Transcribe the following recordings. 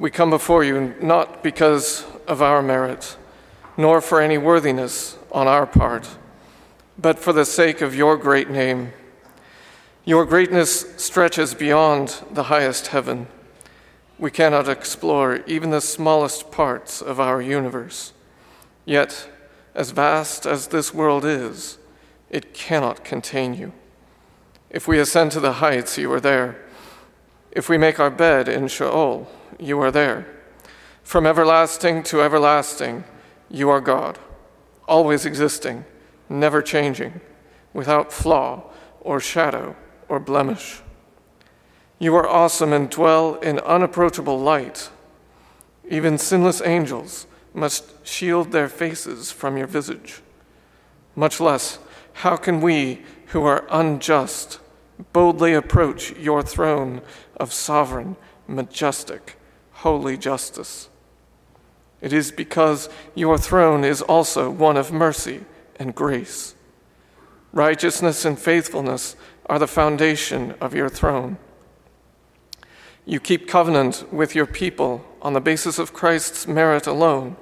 We come before you not because of our merit, nor for any worthiness on our part, but for the sake of your great name. Your greatness stretches beyond the highest heaven. We cannot explore even the smallest parts of our universe. Yet, as vast as this world is, it cannot contain you. If we ascend to the heights, you are there. If we make our bed in Sheol, you are there. From everlasting to everlasting, you are God, always existing, never changing, without flaw or shadow or blemish. You are awesome and dwell in unapproachable light. Even sinless angels must shield their faces from your visage. Much less, how can we who are unjust boldly approach your throne of sovereign, majestic, holy justice. It is because your throne is also one of mercy and grace. Righteousness and faithfulness are the foundation of your throne. You keep covenant with your people on the basis of Christ's merit alone,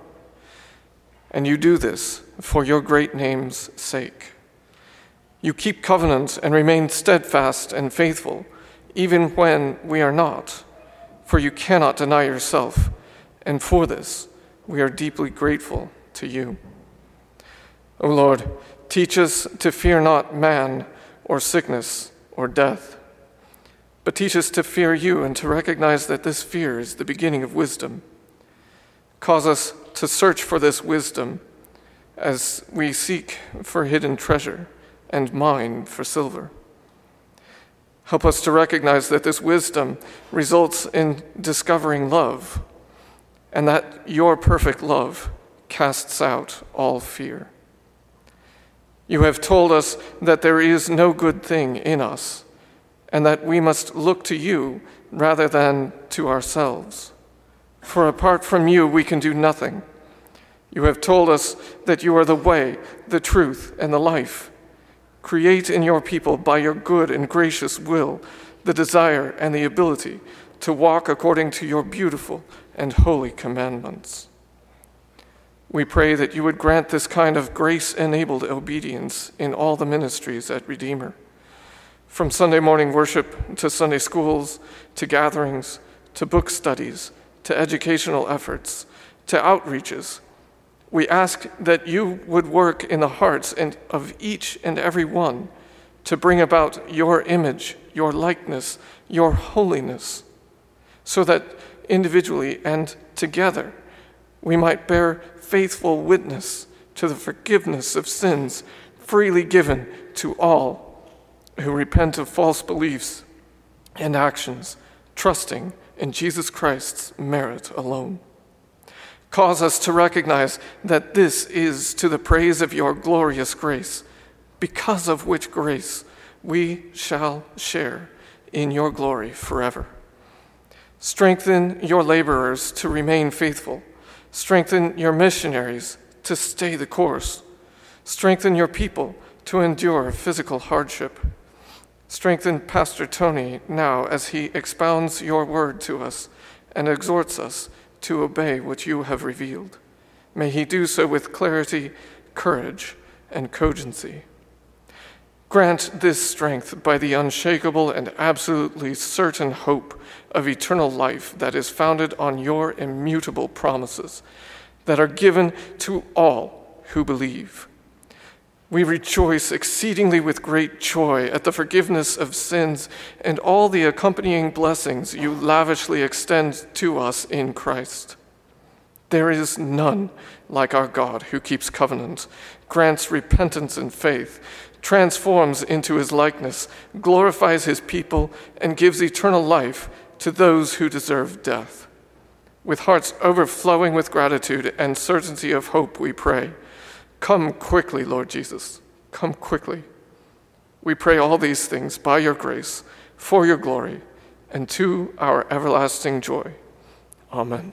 and you do this for your great name's sake. You keep covenant and remain steadfast and faithful, even when we are not, for you cannot deny yourself, and for this we are deeply grateful to you. O Lord, teach us to fear not man or sickness or death, but teach us to fear you and to recognize that this fear is the beginning of wisdom. Cause us to search for this wisdom as we seek for hidden treasure and mine for silver. Help us to recognize that this wisdom results in discovering love, and that your perfect love casts out all fear. You have told us that there is no good thing in us, and that we must look to you rather than to ourselves. For apart from you, we can do nothing. You have told us that you are the way, the truth, and the life. Create in your people, by your good and gracious will, the desire and the ability to walk according to your beautiful and holy commandments. We pray that you would grant this kind of grace enabled obedience in all the ministries at Redeemer. From Sunday morning worship to Sunday schools to gatherings to book studies to educational efforts to outreaches we ask that you would work in the hearts of each and every one to bring about your image, your likeness, your holiness, so that individually and together we might bear faithful witness to the forgiveness of sins freely given to all who repent of false beliefs and actions, trusting in Jesus Christ's merit alone. Cause us to recognize that this is to the praise of your glorious grace, because of which grace we shall share in your glory forever. Strengthen your laborers to remain faithful. Strengthen your missionaries to stay the course. Strengthen your people to endure physical hardship. Strengthen Pastor Tony now as he expounds your word to us and exhorts us to obey what you have revealed. May he do so with clarity, courage, and cogency. Grant this strength by the unshakable and absolutely certain hope of eternal life that is founded on your immutable promises that are given to all who believe. We rejoice exceedingly with great joy at the forgiveness of sins and all the accompanying blessings you lavishly extend to us in Christ. There is none like our God who keeps covenant, grants repentance and faith, transforms into his likeness, glorifies his people, and gives eternal life to those who deserve death. With hearts overflowing with gratitude and certainty of hope, we pray. Come quickly, Lord Jesus. Come quickly. We pray all these things by your grace, for your glory, and to our everlasting joy. Amen.